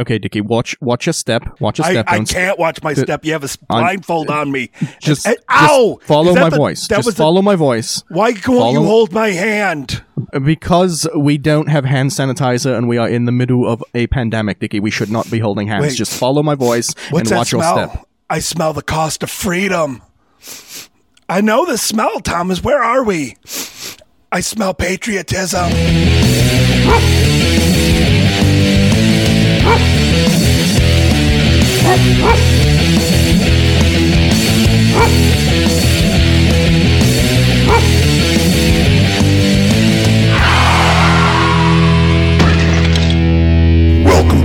Okay, Dickie, watch watch your step. Watch your step. I Don't- can't watch my Th- step. You have a s- I'm- blindfold uh, on me. Just, And- just ow! follow my the- voice. That Just was the- follow my voice. Why won't you hold my hand? Because we don't have hand sanitizer and we are in the middle of a pandemic, Dickie, we should not be holding hands. Wait. Just follow my voice and watch your smell? step. I smell the cost of freedom. I know the smell, Thomas. Where are we? I smell patriotism. Welcome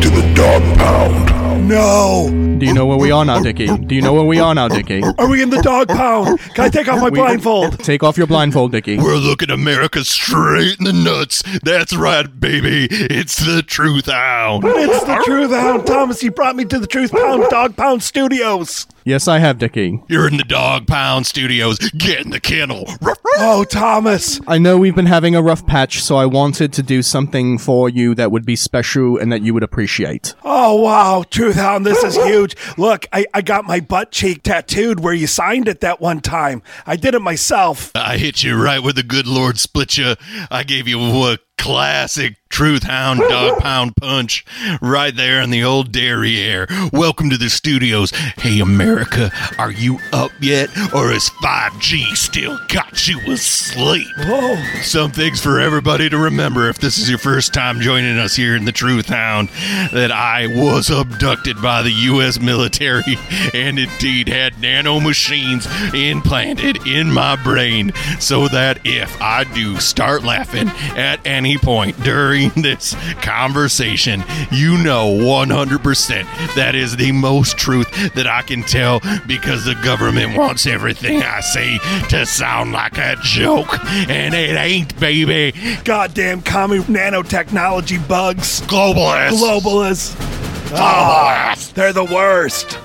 to the dog pound. No. Do you know where we are now, Dickie? Do you know where we are now, Dickie? Are we in the dog pound? Can I take off my We- blindfold? Take off your blindfold, Dickie. We're looking America straight in the nuts. That's right, baby. It's the truth hound. It's the Truth Hound. Thomas, you brought me to the Truth Pound Dog Pound Studios. Yes, I have, Dickie. You're in the dog pound studios. Get in the kennel. Ruff, ruff. Oh, Thomas. I know we've been having a rough patch, so I wanted to do something for you that would be special and that you would appreciate. Oh, wow. Truth Hound, this is huge. Look, I, I got my butt cheek tattooed where you signed it that one time. I did it myself. I hit you right where the good Lord split you. I gave you a classic truth hound dog pound punch right there in the old derriere. Welcome to the studios. Hey, America, are you up yet? Or is 5G still got you asleep? Whoa. Some things for everybody to remember if this is your first time joining us here in the Truth Hound that I was abducted by the U.S. military and indeed had nano machines implanted in my brain so that if I do start laughing at any point during this conversation, you know 100% that is the most truth that I can tell because the government wants everything I say to sound like a joke. And it ain't, baby. Goddamn commie nanotechnology bugs. Globalists. Globalists. Globalists. Ah, they're the worst.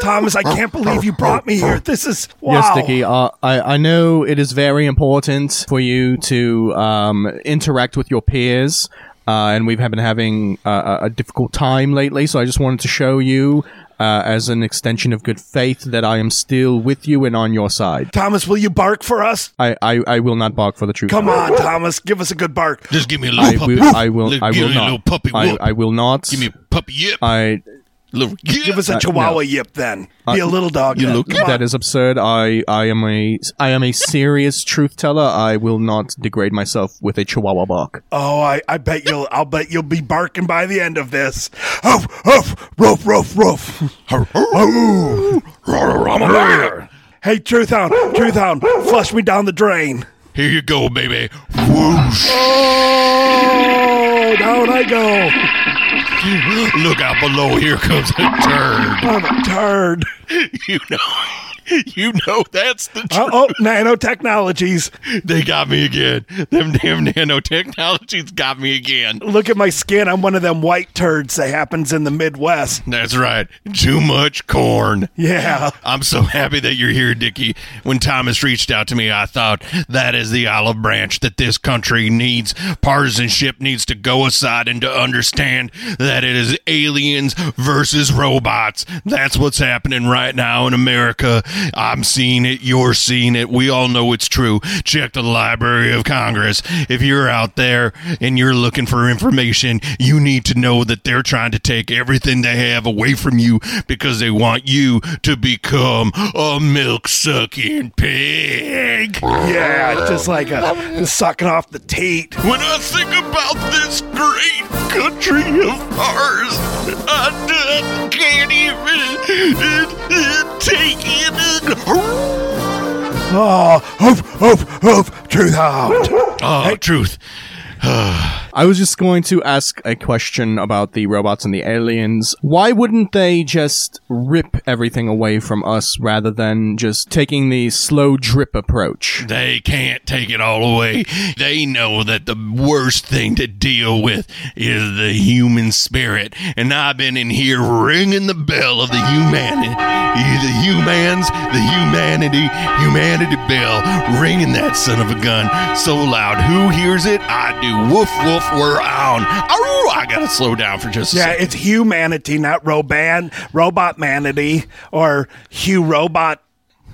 Thomas, I can't believe you brought me here. This is wow. Yes, Dickie. Uh, I I know it is very important for you to um, interact with your peers, uh, and we've been having uh, a a difficult time lately. So I just wanted to show you, uh, as an extension of good faith, that I am still with you and on your side. Thomas, will you bark for us? I I, I will not bark for the truth. Come on, Thomas, give us a good bark. Just give me a I little puppy. will. I will. Little- I give will me a little not. puppy I. I will not. Give me a puppy yip. I. little yip. Give us a Uh, chihuahua no. yip then. Be a little dog. you then. look- Come. That is absurd. I I am a I am a serious truth teller. I will not degrade myself with a chihuahua bark. Oh, I, I bet you'll I'll bet you'll be barking by the end of this. Oh, oh, roof, roof, roof. Hey, Truth Hound, Truth Hound, flush me down the drain. Here you go, baby. Whoosh. Oh, down I go. Look out below. Here comes a turd. I'm a turd. You know. You know that's the truth. Uh, oh, nanotechnologies. They got me again. Them damn nanotechnologies got me again. Look at my skin. I'm one of them white turds that happens in the Midwest. That's right. Too much corn. Yeah. I'm so happy that you're here, Dickie. When Thomas reached out to me, I thought that is the olive branch that this country needs. Partisanship needs to go aside and to understand that it is aliens versus robots. That's what's happening right now in America. I'm seeing it. You're seeing it. We all know it's true. Check the Library of Congress. If you're out there and you're looking for information, you need to know that they're trying to take everything they have away from you because they want you to become a milk sucking pig. Yeah, just like a sucking off the teat. When I think about this great country of ours, I just can't even uh, uh, take it. Oh, ah, hoof, hoof, hoof, truth hound. Oh, ah, truth. Ah. I was just going to ask a question about the robots and the aliens. Why wouldn't they just rip everything away from us rather than just taking the slow drip approach? They can't take it all away. They know that the worst thing to deal with is the human spirit. And I've been in here ringing the bell of the humanity, the humans, the humanity, humanity bell, ringing that son of a gun so loud. Who hears it? I do. Woof, woof, we're on. Arr, I gotta slow down for just a Yeah, second. it's humanity, not roban, robot manity, or Hugh Robot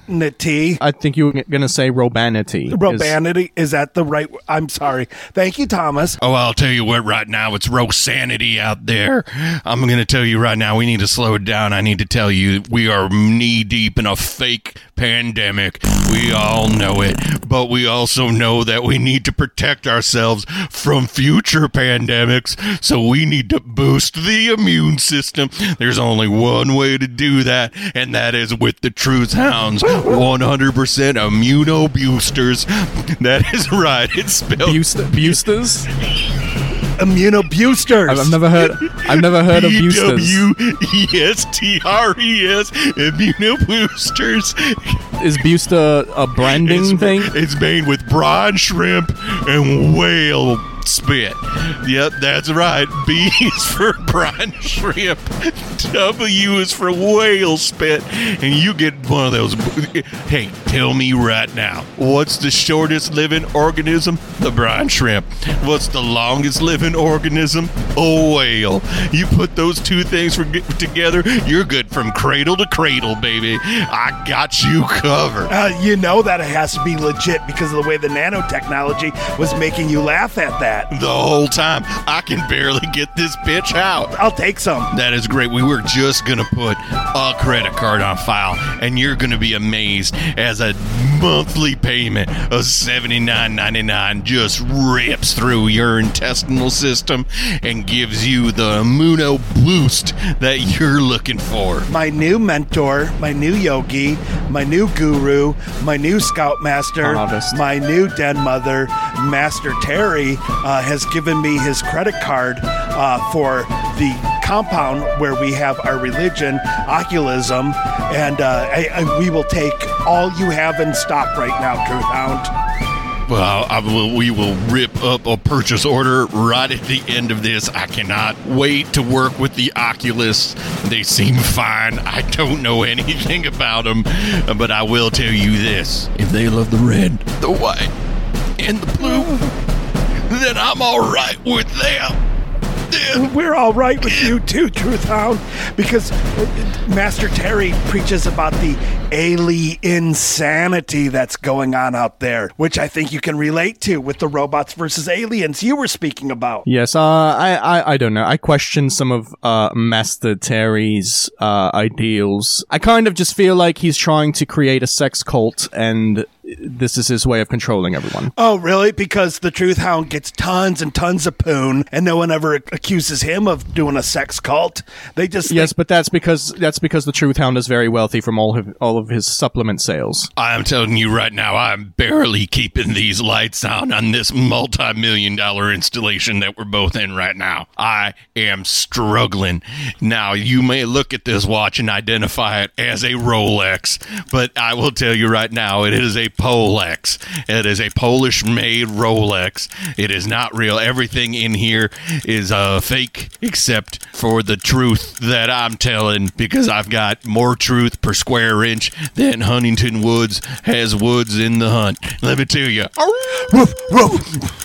nity. I think you were going to say robanity. Robanity is that the right? I'm sorry. Thank you, Thomas. Oh, I'll tell you what, right now, it's sanity out there. I'm going to tell you right now, we need to slow it down. I need to tell you, we are knee deep in a fake pandemic. We all know it. But we also know that we need to protect ourselves from future pandemics. So we need to boost the immune system. There's only one way to do that, and that is with the Truth Hounds 100% immuno boosters. That is right. It's spelled Bust- Boosters? Immunoboosters. I've, I've never heard. I've never heard of boosters. B-W-E-S-T-R-E-S, Immuno Boosters. Is booster a branding It's, thing? it's made with brine shrimp and whale spit. Yep, that's right. B is for brine shrimp. W is for whale spit. And you get one of those. Hey, tell me right now, what's the shortest living organism? The brine shrimp. What's the longest living organism? A whale. You put those two things together, you're good from cradle to cradle, baby. I got you covered. Uh, you know that it has to be legit because of the way the nanotechnology was making you laugh at that. The whole time. I can barely get this bitch out. I'll take some. That is great. We were just going to put a credit card on file, and you're going to be amazed as a monthly payment of $79.99 just rips through your intestinal system and gives you the immuno boost that you're looking for. My new mentor, my new yogi, my new guru, my new scoutmaster, my new den mother, Master Terry, uh, has given me his credit card uh, for the compound where we have our religion, oculism, and uh, I, I, we will take all you have in stock right now, Truth Hound. Well, will, we will rip up a purchase order right at the end of this. I cannot wait to work with the Oculus. They seem fine. I don't know anything about them, but I will tell you this. If they love the red, the white, and the blue, then I'm all right with them. We're all right with you too, Truth Hound, because uh, Master Terry preaches about the alien insanity that's going on out there, which I think you can relate to with the robots versus aliens you were speaking about. Yes, uh, I, I, I don't know. I question some of uh, Master Terry's uh, ideals. I kind of just feel like he's trying to create a sex cult, and this is his way of controlling everyone. Oh, really? Because the Truth Hound gets tons and tons of poon, and no one ever accuses him of doing a sex cult. They just Yes, but that's because that's because the Truth Hound is very wealthy from all of all of his supplement sales. I'm telling you right now, I'm barely keeping these lights on on this multi million dollar installation that we're both in right now. I am struggling. Now, you may look at this watch and identify it as a Rolex, but I will tell you right now, it is a Polex. It is a Polish made Rolex. It is not real. Everything in here is uh, fake except for the truth that I'm telling because I've got more truth per square inch than Huntington Woods has woods in the hunt. Let me tell you.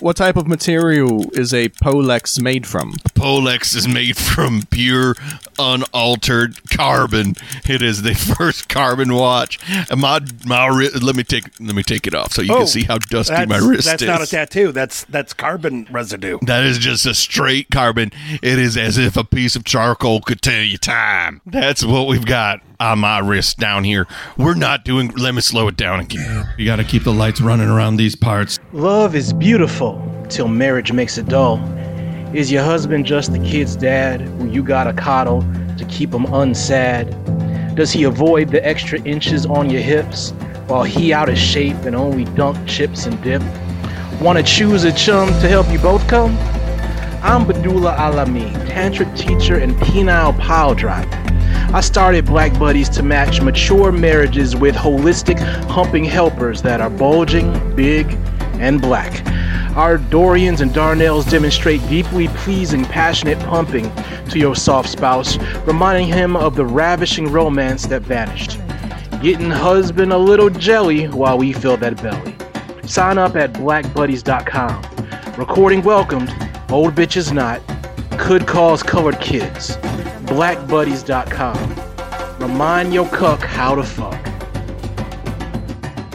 What type of material is a Polex made from? Polex is made from pure, unaltered carbon. It is the first carbon watch. And my my let me take let me take it off so you Oh, can see how dusty my wrist that's is. That's not a tattoo. That's that's carbon residue. that is just a straight carbon. It is as if a piece of charcoal could tell you time. That's what we've got on my wrist down here. We're not doing. Let me slow it down again. You got to keep the lights running around these parts. Love is beautiful till marriage makes it dull. Is your husband just the kid's dad who you gotta coddle to keep him unsad? Does he avoid the extra inches on your hips while he out of shape and only dunk chips and dip? Wanna choose a chum to help you both come? I'm Badula Alami, tantric teacher and penile pile driver. I started Black Buddies to match mature marriages with holistic humping helpers that are bulging, big, and black. Our Dorians and Darnells demonstrate deeply pleasing, passionate pumping to your soft spouse, reminding him of the ravishing romance that vanished. Getting husband a little jelly while we fill that belly. Sign up at blackbuddies.com. Recording welcomed, old bitches not, could cause colored kids. Blackbuddies.com. Remind your cuck how to fuck.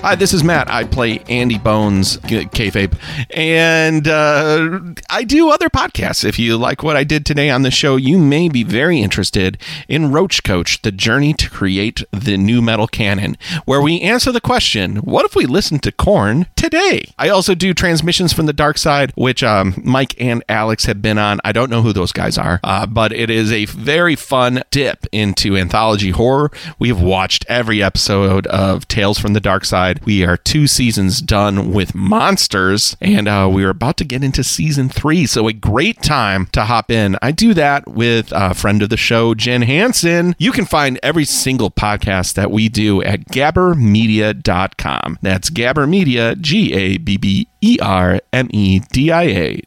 Hi, this is Matt. I play Andy Bones, kayfabe, and uh, I do other podcasts. If you like what I did today on the show, you may be very interested in Roach Coach: The Journey to Create the New Metal Canon, where we answer the question: What if we listened to Korn today? I also do Transmissions from the Dark Side, which um, Mike and Alex have been on. I don't know who those guys are, uh, but it is a very fun dip into anthology horror. We have watched every episode of Tales from the Dark Side. We are two seasons done with Monsters, and uh, we are about to get into season three. So, a great time to hop in. I do that with a friend of the show, Jen Hansen. You can find every single podcast that we do at gabbermedia.com. That's Gabber Media, G A B B E R M E D I A.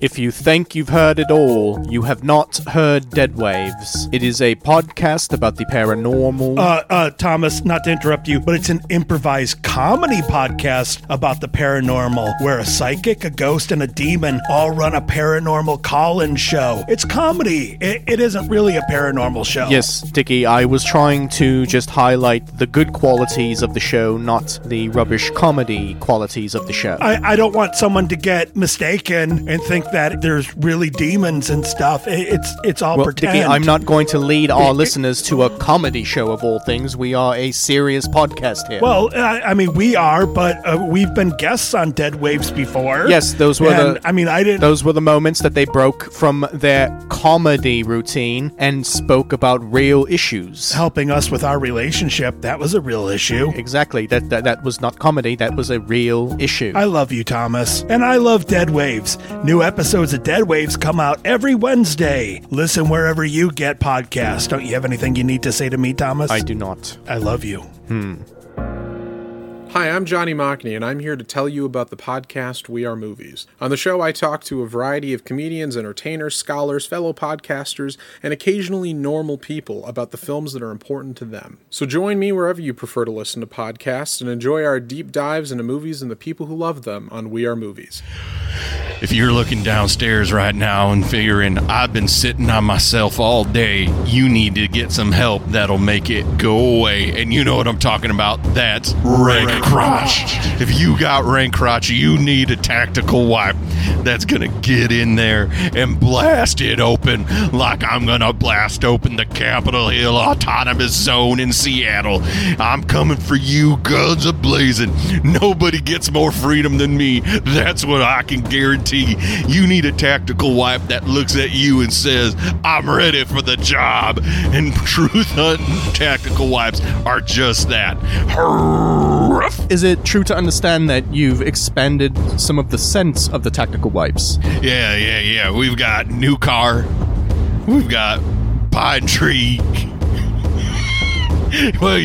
If you think you've heard it all, you have not heard Dead Waves. It is a podcast about the paranormal. Uh, uh, Thomas, not to interrupt you, but it's an improvised comedy podcast about the paranormal where a psychic, a ghost, and a demon all run a paranormal call in show. It's comedy. It, it isn't really a paranormal show. Yes, Dickie, I was trying to just highlight the good qualities of the show, not the rubbish comedy qualities of the show. I, I don't want someone to get mistaken and think that there's really demons and stuff. It's it's all well, pretend. Dickie, I'm not going to lead our listeners to a comedy show of all things. We are a serious podcast here. Well, I, I mean, we are, but uh, we've been guests on Dead Waves before. Yes, those were And, the- I mean, I didn't. Those were the moments that they broke from their comedy routine and spoke about real issues. helping us with our relationship. That was a real issue. Exactly. That, that that was not comedy. That was a real issue. I love you, Thomas. And I love Dead Waves. New episodes of Dead Waves come out every Wednesday. Listen wherever you get podcasts. Don't you have anything you need to say to me, Thomas? I do not. I love you. Hmm. Hi, I'm Johnny Mockney, and I'm here to tell you about the podcast We Are Movies. On the show, I talk to a variety of comedians, entertainers, scholars, fellow podcasters, and occasionally normal people about the films that are important to them. So join me wherever you prefer to listen to podcasts and enjoy our deep dives into movies and the people who love them on We Are Movies. If you're looking downstairs right now and figuring I've been sitting on myself all day, you need to get some help that'll make it go away. And you know what I'm talking about. That's rank crotch. If you got rank crotch, you need a tactical wipe that's gonna get in there and blast it open like I'm gonna blast open the Capitol Hill Autonomous Zone in Seattle. I'm coming for you, guns a blazing. Nobody gets more freedom than me. That's what I can guarantee. You need a tactical wipe that looks at you and says, I'm ready for the job. And truth hunting tactical wipes are just that. Is it true to understand that you've expanded some of the sense of the tactical wipes? Yeah, yeah, yeah. We've got new car. We've got pine tree. well,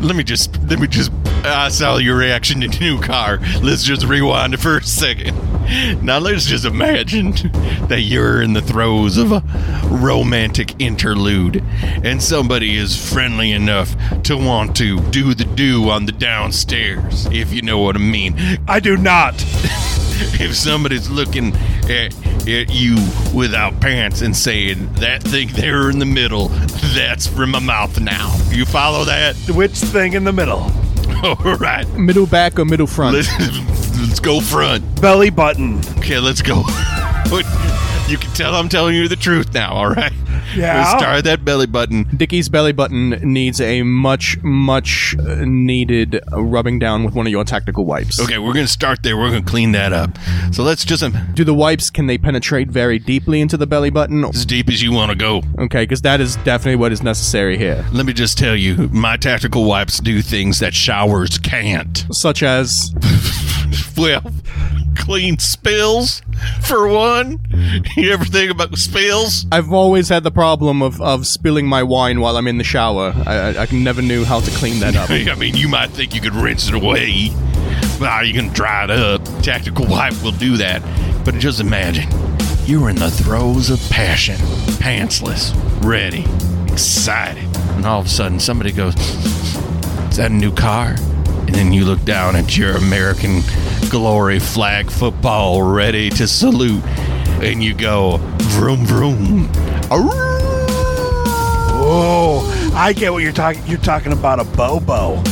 let me just let me just I saw your reaction to new car. Let's just rewind it for a second. Now let's just imagine that you're in the throes of a romantic interlude, and somebody is friendly enough to want to do the do on the downstairs, if you know what I mean. I do not. If somebody's looking at, at you without pants and saying that thing there in the middle, that's from my mouth now. You follow that? Which thing in the middle? All right. Middle back or middle front? Let's, let's go front. Belly button. Okay, let's go. You can tell I'm telling you the truth now, all right? Yeah. Let's start that belly button. Dickie's belly button needs a much, much uh, needed rubbing down with one of your tactical wipes. Okay, we're going to start there. We're going to clean that up. So let's just, um, Do the wipes can they penetrate very deeply into the belly button? as deep as you want to go. Okay, because that is definitely what is necessary here. Let me just tell you, my tactical wipes do things that showers can't. Such as Well, clean spills, for one. You ever think about spills? I've always had the problem of, of spilling my wine while I'm in the shower. I, I, I never knew how to clean that up. I mean, you might think you could rinse it away. But how you can dry it up? Tactical wipe will do that. But just imagine, you're in the throes of passion, pantsless, ready, excited, and all of a sudden somebody goes, "Is that a new car?" And then you look down at your American glory flag football ready to salute, and you go, "Vroom vroom." Oh, I get what you're talking. You're talking about a bobo.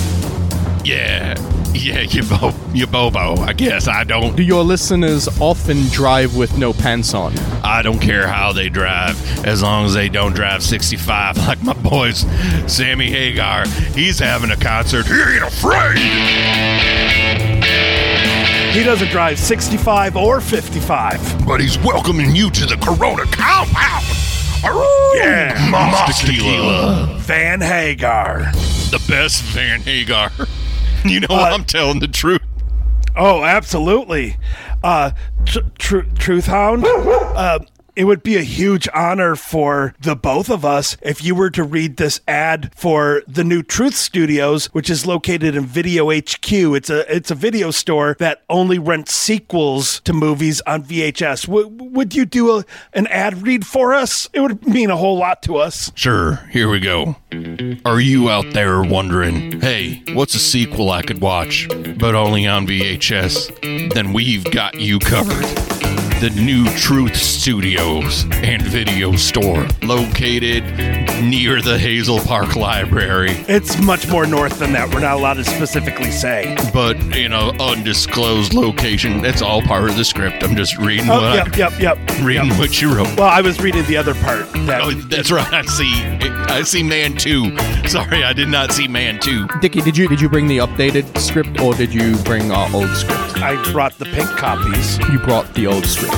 Yeah, yeah, you bo, you bobo. I guess I don't. Do your listeners often drive with no pants on? I don't care how they drive, as long as they don't drive 65 like my boys, Sammy Hagar. He's having a concert. He ain't afraid. He doesn't drive 65 or 55. But he's welcoming you to the Corona compound. Yeah, Monster Tequila. Van Hagar. The best Van Hagar. You know Uh, I'm telling the truth. Oh, absolutely. Uh, tr- tr- Truth Hound. Uh, it would be a huge honor for the both of us if you were to read this ad for the new Truth Studios, which is located in Video HQ. It's a it's a video store that only rents sequels to movies on VHS. W- would you do a, an ad read for us? It would mean a whole lot to us. Sure, here we go. Are you out there wondering, hey, what's a sequel I could watch, but only on VHS? Then we've got you covered. The new Truth Studios and Video Store, located near the Hazel Park Library, It's much more north than that. We're not allowed to specifically say. but in a undisclosed location. That's all part of the script. I'm just reading Oh, what yep, yep, yep. Reading Yep. what you wrote. Well, I was reading the other part. That Oh, that's right. I see. I see Man Two. Sorry, I did not see Man Two. Dickie, did you did you bring the updated script or did you bring our old script? I brought the pink copies. You brought the old script.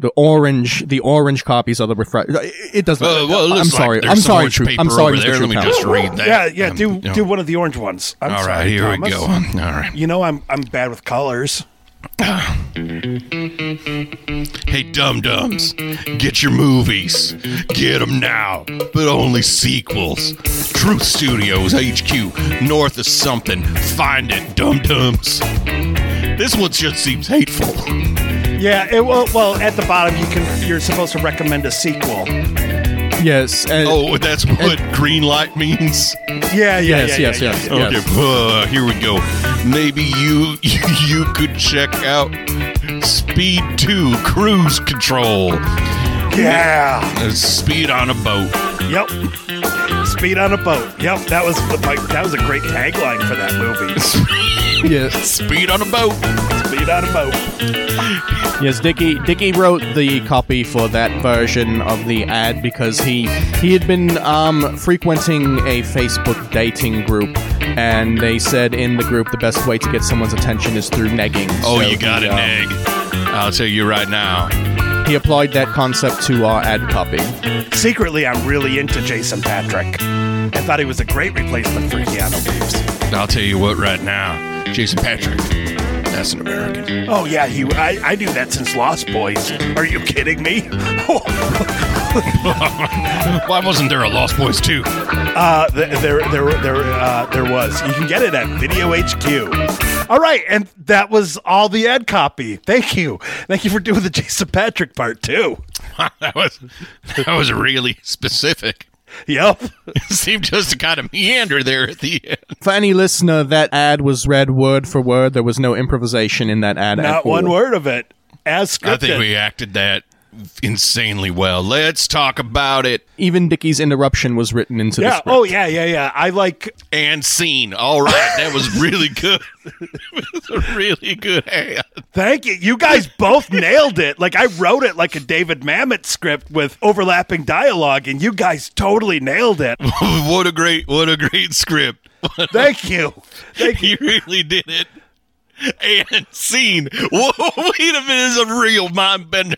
The orange, the orange copies of the refresh. It doesn't. Uh, well, it I'm looks sorry. I'm some sorry. orange Truth. paper I'm sorry, over Mr. there. Let me just read that. Yeah, yeah. Um, Do you know. do one of the orange ones. I'm All sorry, right, here Thomas. we go. All right. You know I'm I'm bad with colors. Hey, dum dums, get your movies. Get them now, but only sequels. Truth Studios HQ, north of something. Find it, dum dums. This one just seems hateful. Yeah. It, well, well, at the bottom you can you're supposed to recommend a sequel. Yes. And Oh, that's what green light means. Yeah, yeah, Yes, yeah, yes, yeah, yes. yeah. Okay, uh, here we go. Maybe you you could check out Speed 2 Cruise Control. Yeah. Uh, Speed on a boat. Yep. Speed on a boat. Yep. That was the that was a great tagline for that movie. yes, Speed on a boat. Speed on a boat. yes. Dickie Dickie wrote the copy for that version of the ad because he he had been um, frequenting a Facebook dating group, and they said in the group the best way to get someone's attention is through negging. Oh, So you got he, it, um, Neg. I'll tell you right now. He applied that concept to our ad copy. Secretly, I'm really into Jason Patric. I thought he was a great replacement for Keanu Reeves. I'll tell you what right now. Jason Patric. That's an American. Oh yeah, he. I, I knew that since Lost Boys. Are you kidding me? Why wasn't there a Lost Boys too? Uh, th- there, there, there, uh, there was. You can get it at Video HQ. All right, and that was all the ad copy. Thank you, thank you for doing the Jason Patric part too. that was that was really specific. Yep. It seemed just to kind of meander there at the end. For any listener, that ad was read word for word. There was no improvisation in that ad. at Not all. one word of it. As scripted. I think we acted that insanely well. Let's talk about it. Even Dickie's interruption was written into the script. Oh yeah, yeah, yeah. I like. And scene. All right, that was really good. it was a really good ad. Thank you. You guys both nailed it. Like I wrote it like a David Mamet script with overlapping dialogue, and you guys totally nailed it. what a great, what a great script. Thank you. Thank you. you really did it. And scene. Whoa, wait a minute, is a real mind bender.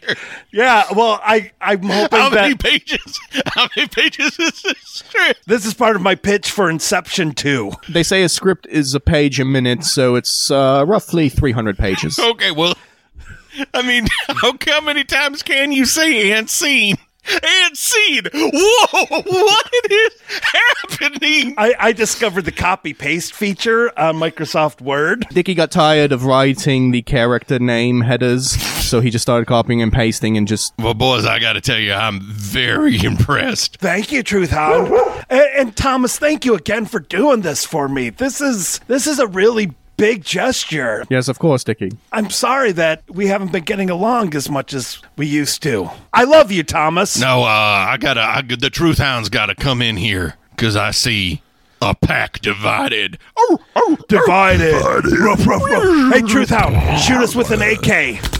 Yeah. Well, I I'm hoping How many that pages? How many pages is this script? this is part of my pitch for Inception 2. They say a script is a page a minute, so it's uh, roughly 300 pages. Okay, well, I mean, how, how many times can you say and scene? And scene. Whoa, what is happening? I, I discovered the copy paste feature on Microsoft Word. Dickie got tired of writing the character name headers, so he just started copying and pasting and just. Well, boys, I got to tell you, I'm very impressed. Thank you, Truth Hound. and, and Thomas, thank you again for doing this for me. This is this is a really big gesture. Yes, of course, Dickie. I'm sorry that we haven't been getting along as much as we used to. I love you, Thomas. No, uh, I gotta, I, the Truth Hound's gotta come in here because I see a pack divided. Oh, oh, Divided. Ruff, ruff, ruff. Hey, Truth Hound, shoot us with an AK.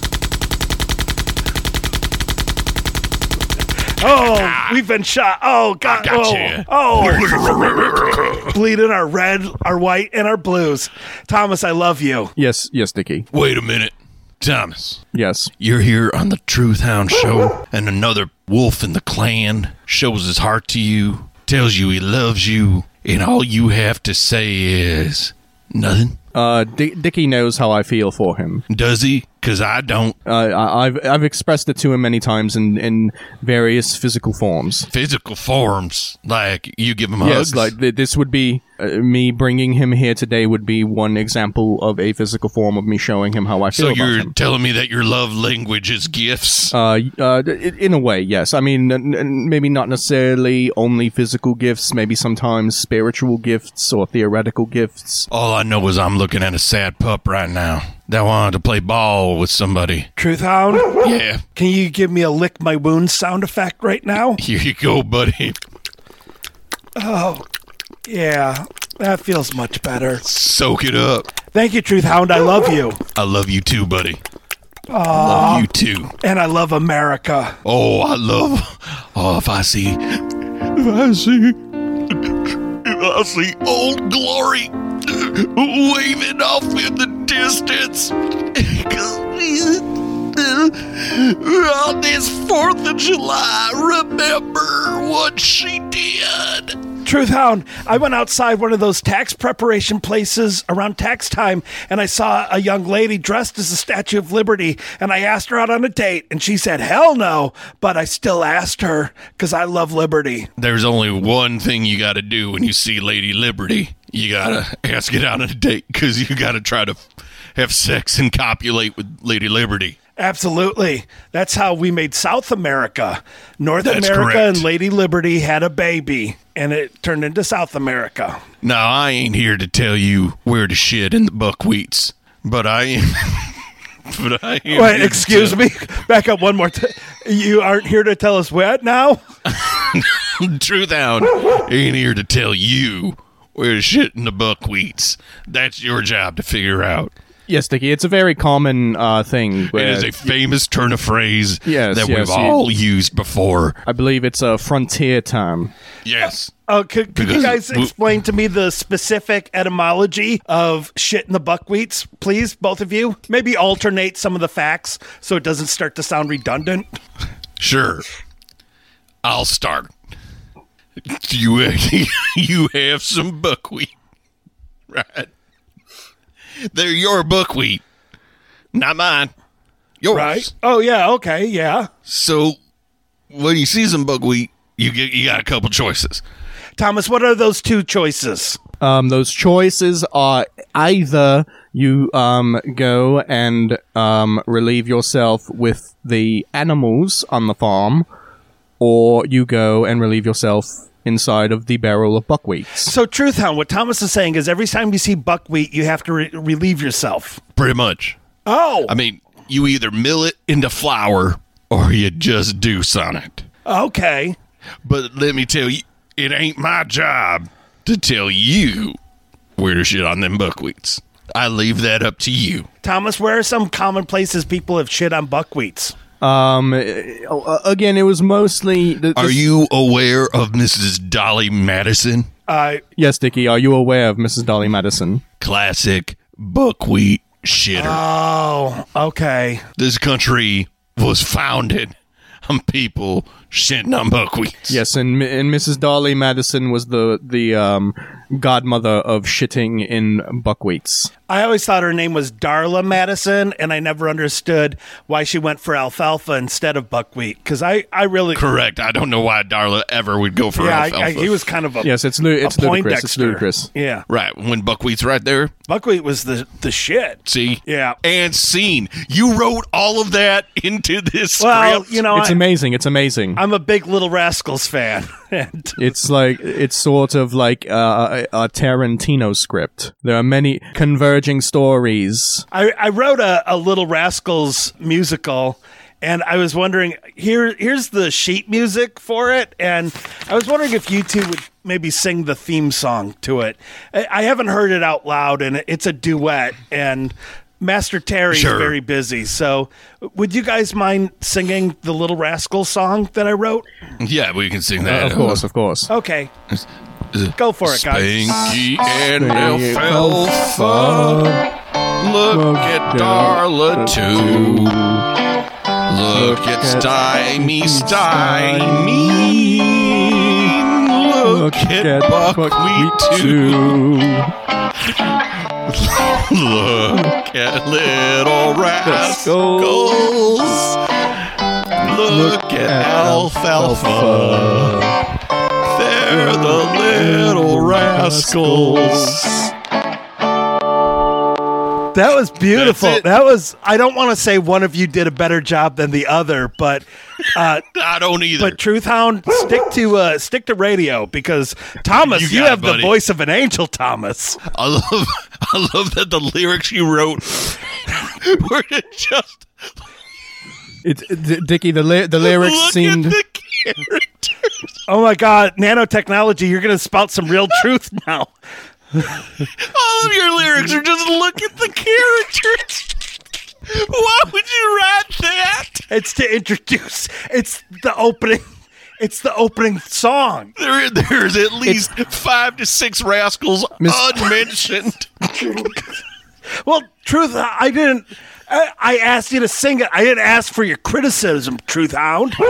Oh, we've been shot. Oh, God. gotcha. Oh, oh. bleeding our red, our white, and our blues. Thomas, I love you. Yes, yes, Dickie. Wait a minute, Thomas. Yes. You're here on the Truth Hound show, and another wolf in the clan shows his heart to you, tells you he loves you, and all you have to say is nothing. Uh, D- Dickie knows how I feel for him. Does he? Because I don't. Uh, I- I've I've expressed it to him many times in, in various physical forms. Physical forms, like you give him Yes, hugs. like th- this would be uh, me bringing him here today would be one example of a physical form of me showing him how I feel so you're telling me that your love language is gifts? Uh, uh, in a way, yes. I mean, n- n- maybe not necessarily only physical gifts. Maybe sometimes spiritual gifts or theoretical gifts. all I know is I'm looking at a sad pup right now that wanted to play ball with somebody. Truth Hound, Yeah, can you give me a lick my wounds sound effect right now? here you go, buddy. Oh, yeah, that feels much better. Soak it up. Thank you, Truth Hound. I love you. I love you too, buddy. love you too. And I love America. Oh, I love. Oh, if I see, if I see, if I see Old Glory waving off in the distance, on this Fourth of July, remember what she did. Truth Hound, I went outside one of those tax preparation places around tax time and I saw a young lady dressed as the Statue of Liberty and I asked her out on a date and she said, hell no. But I still asked her because I love liberty. There's only one thing you got to do when you see Lady Liberty. You gotta ask it out on a date because you gotta try to have sex and copulate with Lady Liberty. Absolutely. That's how we made South America. North That's America correct. and Lady Liberty had a baby and it turned into South America. Now, I ain't here to tell you where to shit in the buckwheats, but I am. but I am. Wait, excuse to me. Back up one more time. You aren't here to tell us what now? Truth out. Ain't here to tell you where to shit in the buckwheats. That's your job to figure out. Yes, Dickie. It's a very common uh, thing. It Where is a famous turn of phrase Yes, that yes, we've you- all used before. I believe it's a frontier term. Yes. Uh, could, could you guys explain to me the specific etymology of shit in the buckwheats, please, both of you? Maybe alternate some of the facts so it doesn't start to sound redundant. Sure. I'll start. You you have some buckwheat, right? They're your buckwheat, not mine. Yours. Right? Oh, yeah, okay, yeah. So when you see some buckwheat, you get you got a couple choices. Thomas, what are those two choices? Um, those choices are either you um, go and um, relieve yourself with the animals on the farm, or you go and relieve yourself inside of the barrel of buckwheat. So, Truth Hound, what Thomas is saying is every time you see buckwheat, you have to re- relieve yourself. Pretty much. Oh, I mean, you either mill it into flour or you just deuce on it. okay. But let me tell you, it ain't my job to tell you where to shit on them buckwheats. I leave that up to you. Thomas, where are some common places people have shit on buckwheats? Um, uh, again, it was mostly. The, Are you aware of Mrs. Dolly Madison? Uh, Yes, Dickie. Are you aware of Mrs. Dolly Madison? Classic buckwheat shitter. oh, okay. this country was founded on people shitting on buckwheats. Yes, and and Mrs. Dolly Madison was the the um godmother of shitting in buckwheats. I always thought her name was Darla Madison, and I never understood why she went for alfalfa instead of buckwheat. Because I, I really, Correct. I don't know why Darla ever would go for yeah, alfalfa. I, he was kind of a Yes, it's lu- it's a ludicrous. It's ludicrous. Yeah, right when buckwheat's right there. buckwheat was the the shit. See, Yeah. and scene. You wrote all of that into this Well, script. you know, It's I, amazing. It's amazing. I'm a big Little Rascals fan, It's like it's sort of like uh, a, a Tarantino script. There are many converging stories. I, I wrote a, a Little Rascals musical, and I was wondering here here's the sheet music for it, and I was wondering if you two would maybe sing the theme song to it. I, I haven't heard it out loud, and it's a duet, and Master Terry's Sure. very busy, so would you guys mind singing the Little Rascal song that I wrote? yeah, we can sing that. of course, of course. Okay, go for it, guys. Spanky and Spanky alfalfa. Look at Darla too. Look at Stymie, Stymie. Look at Buckwheat too. Look at Little Rascals. Look at Alfalfa. They're the little rascals. That was beautiful. That was. I don't want to say one of you did a better job than the other, but uh, I don't either. but Truth Hound, stick to uh, stick to radio because Thomas, You you, got it, have the voice of an angel, Thomas. I love I love that the lyrics you wrote were just It's D- Dickie. The li- the lyrics look seemed. at the characters. Oh my God, nanotechnology! You're going to spout some real truth now. All of your lyrics are just look at the characters. Why would you write that? It's to introduce. It's the opening. It's the opening song. There, there's at least five to six rascals unmentioned. Well, truth, I didn't. I, I asked you to sing it. I didn't ask for your criticism, Truth Hound.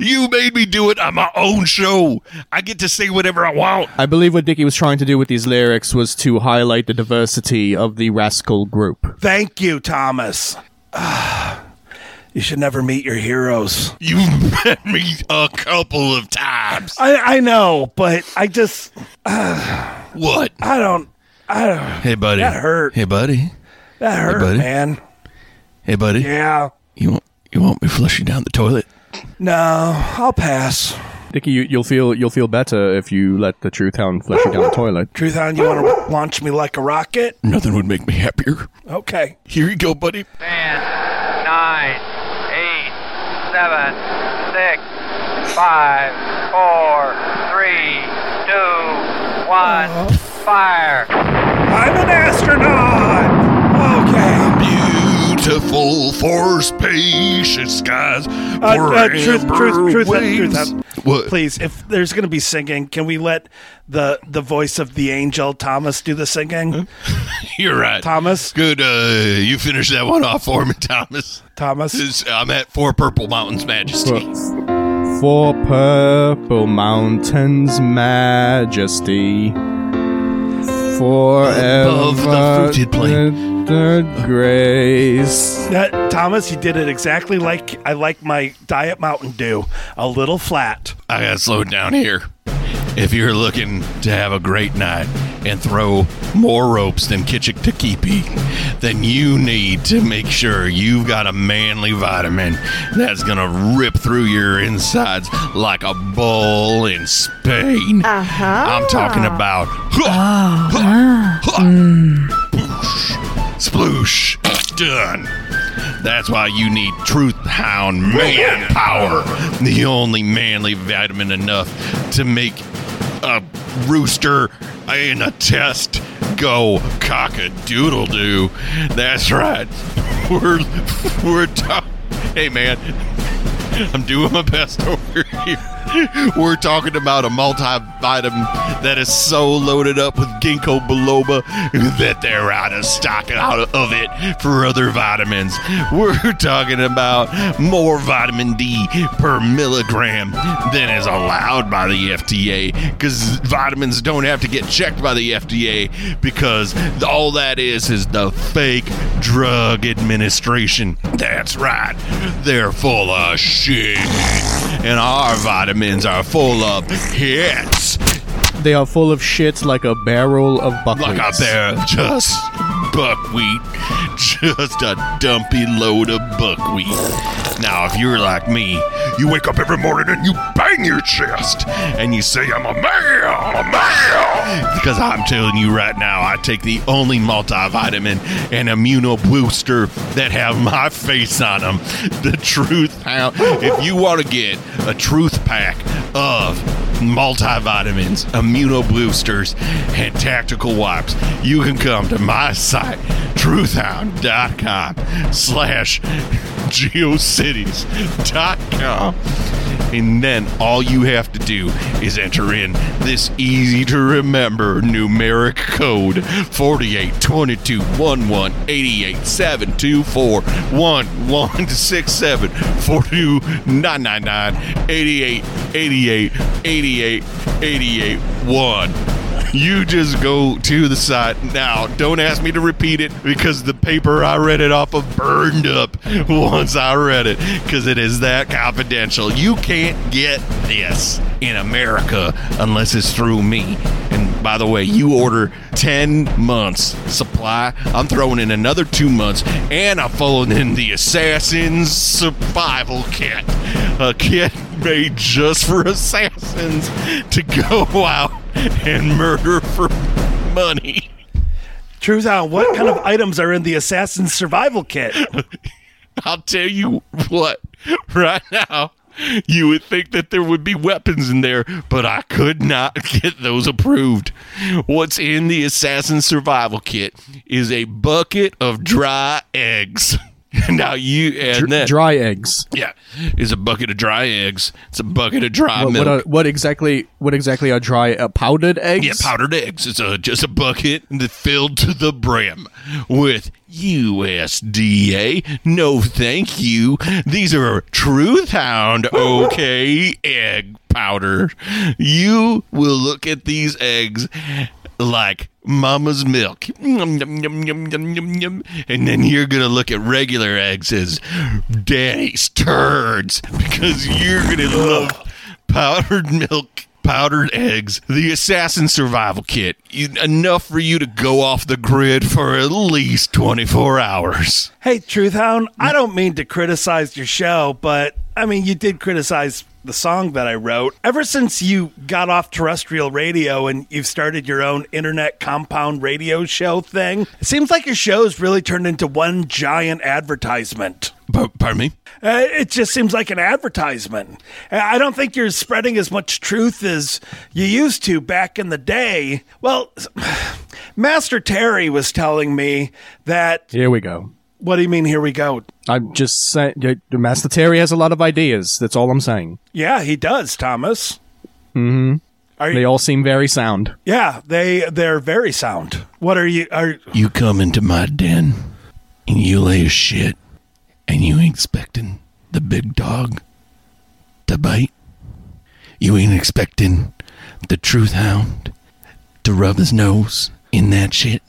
You made me do it on my own show. I get to say whatever I want. I believe what Dickie was trying to do with these lyrics was to highlight the diversity of the rascal group. Thank you, Thomas. you should never meet your heroes. You've met me a couple of times. I, I know, but I just What? I don't I don't Hey, buddy. That hurt. Hey, buddy. That hurt, buddy. man. Hey, buddy. Yeah. You want you want me to flush down the toilet? No, I'll pass. Dickie, you, you'll feel you'll feel better if you let the Truth Hound flush you down the toilet. Truth Hound, you want to launch me like a rocket? Nothing would make me happier. Okay. Here you go, buddy. Ten, nine, eight, seven, six, five, four, three, two, one, uh-huh. fire. I'm an astronaut. Okay. Beautiful for spacious skies. Uh, uh, truth, truth, truth, waves. truth, truth. What? Please, if there's going to be singing, can we let the the voice of the angel Thomas do the singing? You're right. Thomas, Good. Uh, you finish that one off for me, Thomas. Thomas. This- I'm at Four Purple Mountains Majesty. Four purple mountains majesty, forever. Above the fruited plain. the grace. That, Thomas, you did it exactly like I like my Diet Mountain Dew. A little flat. I gotta slow down here. If you're looking to have a great night and throw more ropes than Kitchik Takipi, then you need to make sure you've got a manly vitamin that's gonna rip through your insides like a bull in Spain. Uh-huh. I'm talking about sploosh done. That's why you need Truth Hound Man Power, the only manly vitamin enough to make rooster in a test go cock a doodle doo. That's right. We're we're talking. Hey man, I'm doing my best over here. We're talking about a multivitamin that is so loaded up with ginkgo biloba that they're out of stock out of it for other vitamins. We're talking about more vitamin D per milligram than is allowed by the FDA because vitamins don't have to get checked by the FDA because all that is is the fake drug administration. That's right. They're full of shit. And our vitamins are full of hits. They are full of shit like a barrel of buckwheat. Like a bear, just buckwheat. Just a dumpy load of buckwheat. Now, if you're like me, you wake up every morning and you bang your chest and you say, I'm a male, a male. Because I'm telling you right now, I take the only multivitamin and immuno booster that have my face on them. The Truth Hound. If you want to get a truth pack of multivitamins, immuno boosters, and tactical wipes, you can come to my site, truthhound.com slash geocities.com. And then all you have to do is enter in this easy to remember numeric code 4822 88 724 1167 42 999 88 88 88 88 1. You just go to the site now. Don't ask me to repeat it because the paper I read it off of burned up once I read it because it is that confidential. You can't get this in America unless it's through me. And by the way, you order 10 months supply. I'm throwing in another two months and I'm following in the Assassin's Survival Kit. A kit made just for assassins to go out and murder for money. Hound, what kind of items are in the Assassin's Survival Kit? I'll tell you what, right now, you would think that there would be weapons in there, but I could not get those approved. What's in the assassin's Survival Kit is a bucket of dry eggs. now you and Dr- then dry eggs. yeah, is a bucket of dry eggs. It's a bucket of dry What, milk. what, are, what exactly? What exactly are dry uh, powdered eggs? Yeah, powdered eggs. It's a just a bucket that filled to the brim with USDA. No, thank you. These are Truth Hound okay egg powder. You will look at these eggs like mama's milk. And then you're going to look at regular eggs as daddy's turds because you're going to love powdered milk, powdered eggs, the assassin survival kit. Enough for you to go off the grid for at least 24 hours. Hey, Truth Hound, I don't mean to criticize your show, but I mean, you did criticize the song that I wrote. Ever since you got off terrestrial radio and you've started your own internet compound radio show thing, it seems like your show's really turned into one giant advertisement. P- pardon me? Uh, it just seems like an advertisement. Uh, I don't think you're spreading as much truth as you used to back in the day. Well, Master Terry was telling me that. Here we go. What do you mean? Here we go. I'm just saying. Master Terry has a lot of ideas. That's all I'm saying. Yeah, he does, Thomas. Mm-hmm. Are They you, all seem very sound. yeah, they they're very sound. What are you? Are You come into my den and you lay a shit and you ain't expecting the big dog to bite. You ain't expecting the truth hound to rub his nose in that shit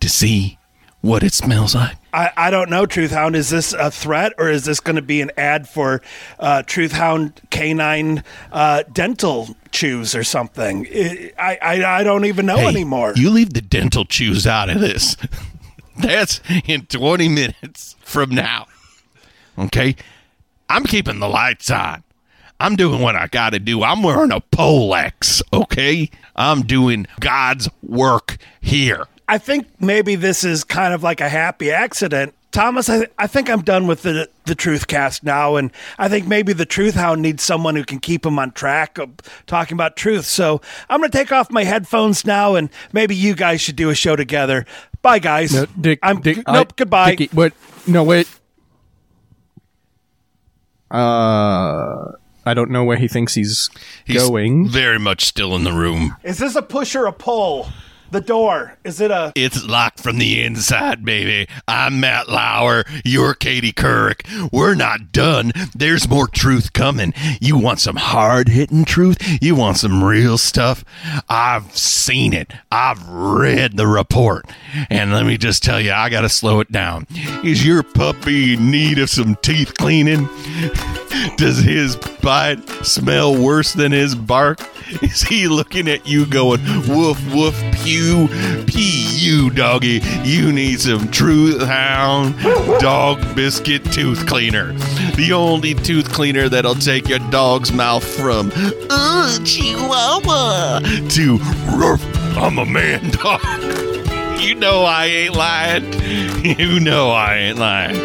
to see what it smells like? I, I don't know, Truth Hound. Is this a threat or is this going to be an ad for uh, Truth Hound canine uh, dental chews or something? I, I, I don't even know Hey, anymore. You leave the dental chews out of this. That's in 20 minutes from now. Okay? I'm keeping the lights on. I'm doing what I got to do. I'm wearing a Polex, okay? I'm doing God's work here. I think maybe this is kind of like a happy accident. Thomas, I, I think I'm done with the the Truth Cast now, and I think maybe the Truth Hound needs someone who can keep him on track of talking about truth. So I'm going to take off my headphones now, and maybe you guys should do a show together. Bye, guys. No, Dick. I'm Dick, nope. I- goodbye. Dickie, what? No, wait. Uh, I don't know where he thinks he's, He's going. very much still in the room. Is this a push or a pull? The door. Is it a? It's locked from the inside, baby. I'm Matt Lauer. You're Katie Couric. We're not done. There's more truth coming. You want some hard hitting truth? You want some real stuff? I've seen it. I've read the report. And let me just tell you, I got to slow it down. Is your puppy in need of some teeth cleaning? Does his bite smell worse than his bark? Is he looking at you going, woof, woof, pew, pew, doggy? You need some Truth Hound dog biscuit tooth cleaner. The only tooth cleaner that'll take your dog's mouth from, uh, chihuahua, to, ruff, I'm a man dog. You know I ain't lying. You know I ain't lying.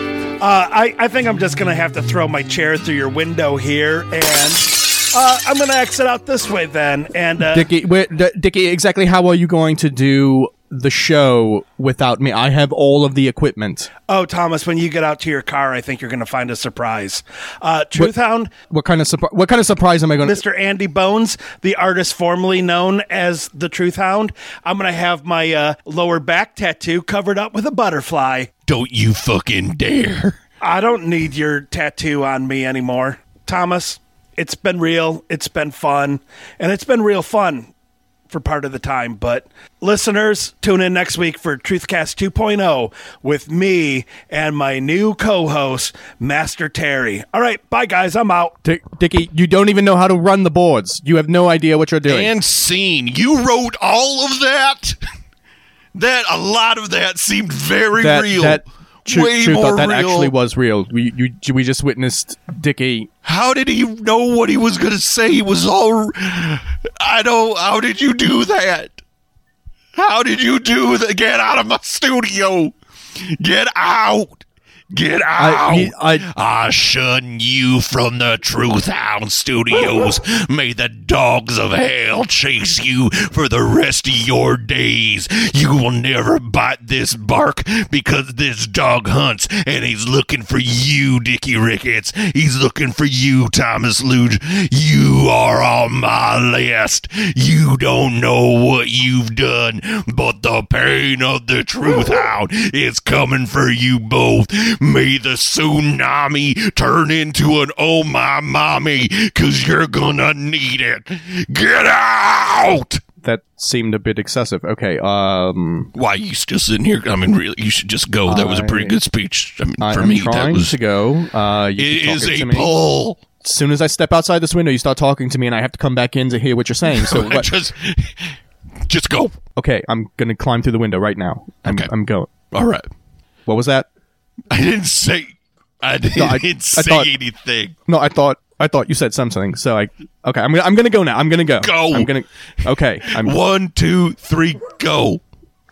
Uh, I, I think I'm just going to have to throw my chair through your window here, and uh, I'm going to exit out this way then. And uh, Dickie, wait, D- Dickie, exactly how are you going to do the show without me? I have all of the equipment. oh, Thomas, when you get out to your car, I think you're going to find a surprise. Uh, Truth Hound, What kind of surprise? What kind of surprise am I going to? Mr. Andy Bones, the artist formerly known as the Truth Hound, I'm going to have my uh, lower back tattoo covered up with a butterfly. Don't you fucking dare. I don't need your tattoo on me anymore. Thomas, it's been real, it's been fun, and it's been real fun for part of the time. But listeners, tune in next week for Truthcast 2.0 with me and my new co host, Master Terry. All right, bye, guys. I'm out. Dick, Dickie, you don't even know how to run the boards. You have no idea what you're doing. And scene. You wrote all of that? That, a lot of that seemed very that, real. that Tru- Way True more thought that real. actually was real. We you, we just witnessed Dickie. How did he know what he was going to say? He was all. I don't. How did you do that? How did you do that? Get out of my studio. Get out. Get out. I- he- I- I shun you from the Truth Hound Studios. May the dogs of hell chase you for the rest of your days. You will never bite this bark because this dog hunts and he's looking for you, Dickie Ricketts. He's looking for you, Thomas Luge. You are on my list. You don't know what you've done, but the pain of the Truth Hound is coming for you both. May the tsunami turn into an oh my mommy, cause you're gonna need it. Get out! That seemed a bit excessive. Okay. Um. Why you still sitting here? I mean, really, you should just go. That was a pretty I- good speech. I mean, I for am me, that trying was. to go. Uh, you It keep is talking a me. pull. As soon as I step outside this window, you start talking to me, and I have to come back in to hear what you're saying. So what? just, just go. Okay, I'm gonna climb through the window right now. I'm, Okay. I'm going. All right. What was that? I didn't say. I didn't No, I- I say thought- anything. No, I thought I thought you said something. So I okay. I'm gonna I'm gonna go now. I'm gonna go. Go. I'm gonna. Okay. I'm One, two, three, go.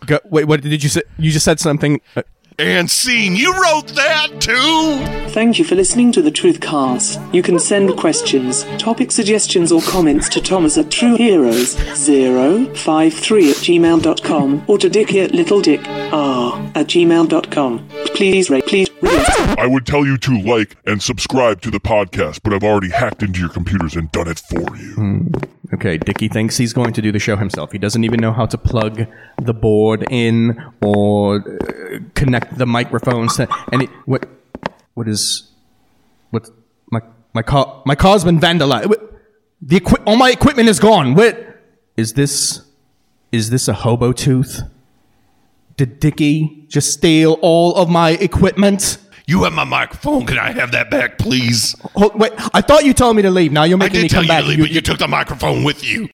go. Wait. What did you say? You just said something. Uh, And scene. You wrote that too. Thank you for listening to the Truthcast. You can send questions, topic suggestions, or comments to Thomas at TrueHeroes053 at gmail.com or to Dickie at LittleDickR at gmail.com. Please rate, please rate. I would tell you to like and subscribe to the podcast, but I've already hacked into your computers and done it for you. Hmm. Okay. Dickie thinks he's going to do the show himself. He doesn't even know how to plug the board in or uh, connect the microphones. To, and what what is what my my car my car's been vandalized. The equi- all my equipment is gone. Is this? Is this a hobo tooth? Did Dickie just steal all of my equipment? You have my microphone. Can I have that back, please? Oh, wait, I thought you told me to leave. Now you're I making me did tell come you back. to leave, but you took the microphone with you.